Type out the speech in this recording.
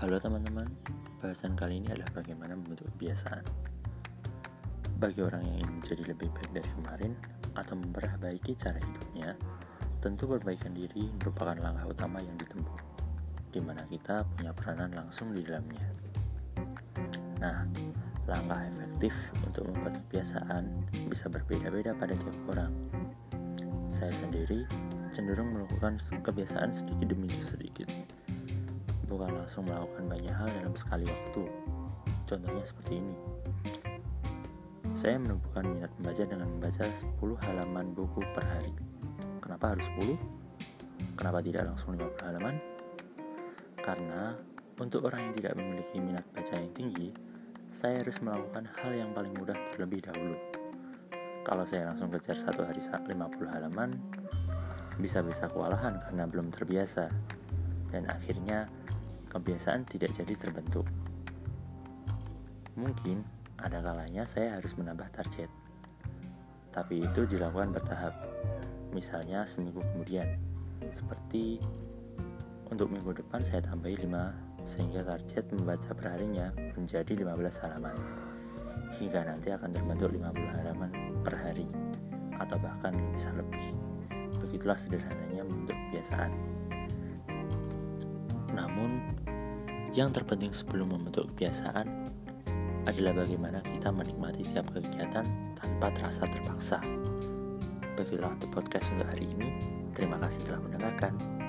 Halo teman-teman, bahasan kali ini adalah bagaimana membentuk kebiasaan. Bagi orang yang ingin menjadi lebih baik dari kemarin atau memperbaiki cara hidupnya, tentu perbaikan diri merupakan langkah utama yang ditempuh, di mana kita punya peranan langsung di dalamnya. Nah, langkah efektif untuk membuat kebiasaan bisa berbeda-beda pada tiap orang. Saya sendiri cenderung melakukan kebiasaan sedikit demi sedikit. Bukan langsung melakukan banyak hal dalam sekali waktu. Contohnya seperti ini. Saya menemukan minat membaca dengan membaca 10 halaman buku per hari. Kenapa harus 10? Kenapa tidak langsung 50 halaman? Karena untuk orang yang tidak memiliki minat baca yang tinggi, saya harus melakukan hal yang paling mudah terlebih dahulu. Kalau saya langsung kejar satu hari 50 halaman, bisa-bisa kewalahan karena belum terbiasa, dan akhirnya kebiasaan tidak jadi terbentuk. Mungkin ada kalanya saya harus menambah target, tapi itu dilakukan bertahap. Misalnya seminggu kemudian, seperti untuk minggu depan saya tambahi 5 sehingga target membaca perharinya menjadi 15 halaman hingga nanti akan terbentuk 50 halaman per hari atau bahkan bisa lebih. Begitulah sederhananya membentuk kebiasaan. Namun, yang terpenting sebelum membentuk kebiasaan adalah bagaimana kita menikmati tiap kegiatan tanpa terasa terpaksa. Begitulah untuk podcast untuk hari ini. Terima kasih telah mendengarkan.